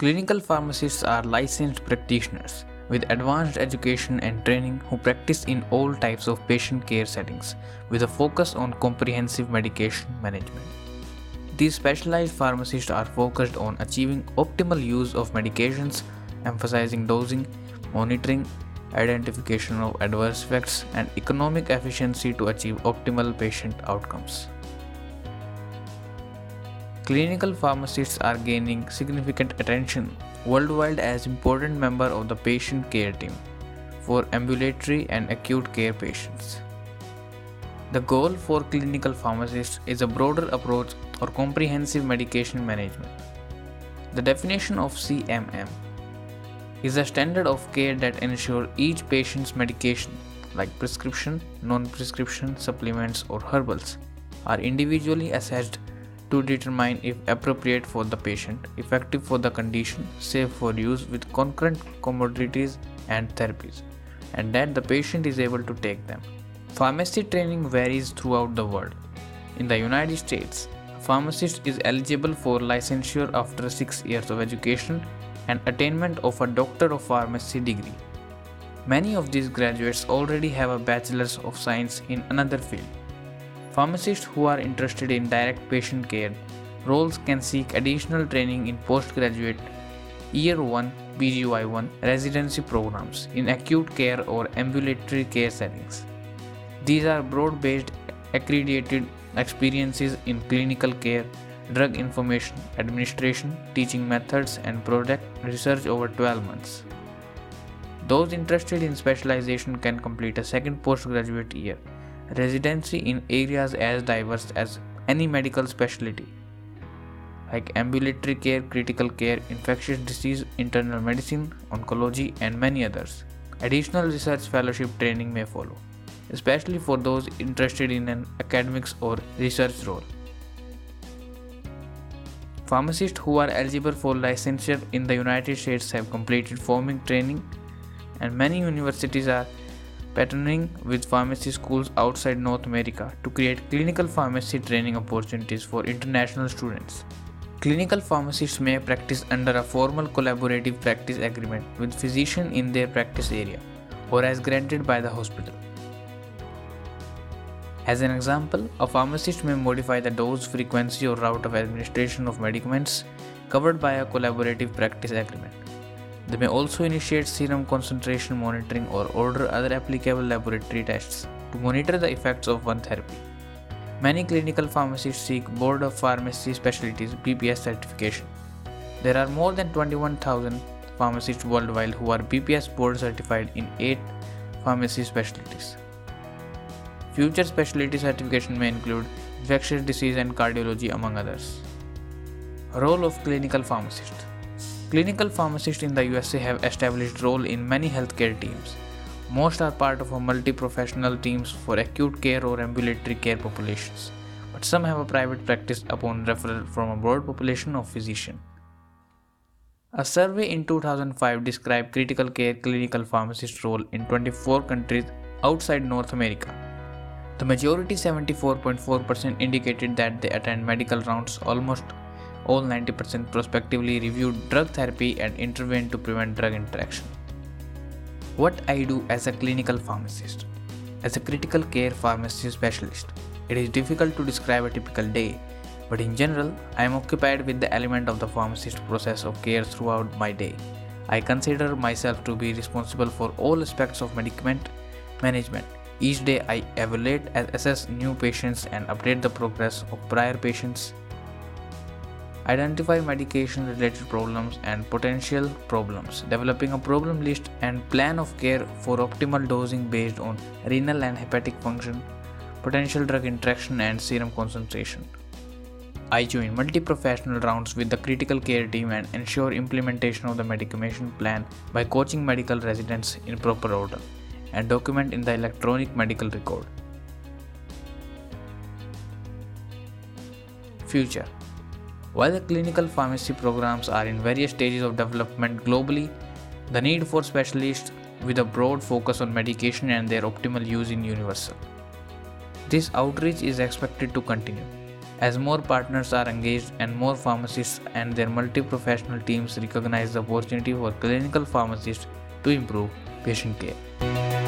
Clinical pharmacists are licensed practitioners with advanced education and training who practice in all types of patient care settings with a focus on comprehensive medication management. These specialized pharmacists are focused on achieving optimal use of medications, emphasizing dosing, monitoring, identification of adverse effects, and economic efficiency to achieve optimal patient outcomes. Clinical pharmacists are gaining significant attention worldwide as important member of the patient care team for ambulatory and acute care patients. The goal for clinical pharmacists is a broader approach or comprehensive medication management. The definition of CMM is a standard of care that ensure each patient's medication like prescription, non-prescription supplements or herbals are individually assessed to determine if appropriate for the patient, effective for the condition, safe for use with concurrent comorbidities and therapies, and that the patient is able to take them. Pharmacy training varies throughout the world. In the United States, a pharmacist is eligible for licensure after 6 years of education and attainment of a Doctor of Pharmacy degree. Many of these graduates already have a Bachelor's of Science in another field. Pharmacists who are interested in direct patient care roles can seek additional training in postgraduate Year 1 PGY1 residency programs in acute care or ambulatory care settings. These are broad based accredited experiences in clinical care, drug information administration, teaching methods, and product research over 12 months. Those interested in specialization can complete a second postgraduate year residency in areas as diverse as any medical specialty like ambulatory care, critical care, infectious disease, internal medicine, oncology, and many others. Additional research fellowship training may follow, especially for those interested in an academics or research role. Pharmacists who are eligible for licensure in the United States have completed forming training, and many universities are partnering with pharmacy schools outside North America to create clinical pharmacy training opportunities for international students. Clinical pharmacists may practice under a formal collaborative practice agreement with physician in their practice area or as granted by the hospital. As an example, a pharmacist may modify the dose, frequency, or route of administration of medicaments covered by a collaborative practice agreement. They may also initiate serum concentration monitoring or order other applicable laboratory tests to monitor the effects of one therapy. Many clinical pharmacists seek Board of Pharmacy Specialties BPS certification. There are more than 21,000 pharmacists worldwide who are BPS board certified in 8 pharmacy specialties. Future specialty certification may include infectious disease and cardiology among others. Role of clinical pharmacist Clinical pharmacists in the USA have established role in many healthcare teams. Most are part of multi-professional teams for acute care or ambulatory care populations, but some have a private practice upon referral from a broad population of physicians. A survey in 2005 described critical care clinical pharmacist role in 24 countries outside North America. The majority 74.4% indicated that they attend medical rounds almost all 90% prospectively reviewed drug therapy and intervened to prevent drug interaction. What I do as a clinical pharmacist. As a critical care pharmacy specialist, it is difficult to describe a typical day, but in general, I am occupied with the element of the pharmacist process of care throughout my day. I consider myself to be responsible for all aspects of medicament management. Each day, I evaluate and assess new patients and update the progress of prior patients identify medication related problems and potential problems, developing a problem list and plan of care for optimal dosing based on renal and hepatic function, potential drug interaction, and serum concentration. I join multi professional rounds with the critical care team and ensure implementation of the medication plan by coaching medical residents in proper order and document in the electronic medical record. Future while the clinical pharmacy programs are in various stages of development globally, the need for specialists with a broad focus on medication and their optimal use in universal. This outreach is expected to continue As more partners are engaged and more pharmacists and their multi professional teams recognize the opportunity for clinical pharmacists to improve patient care.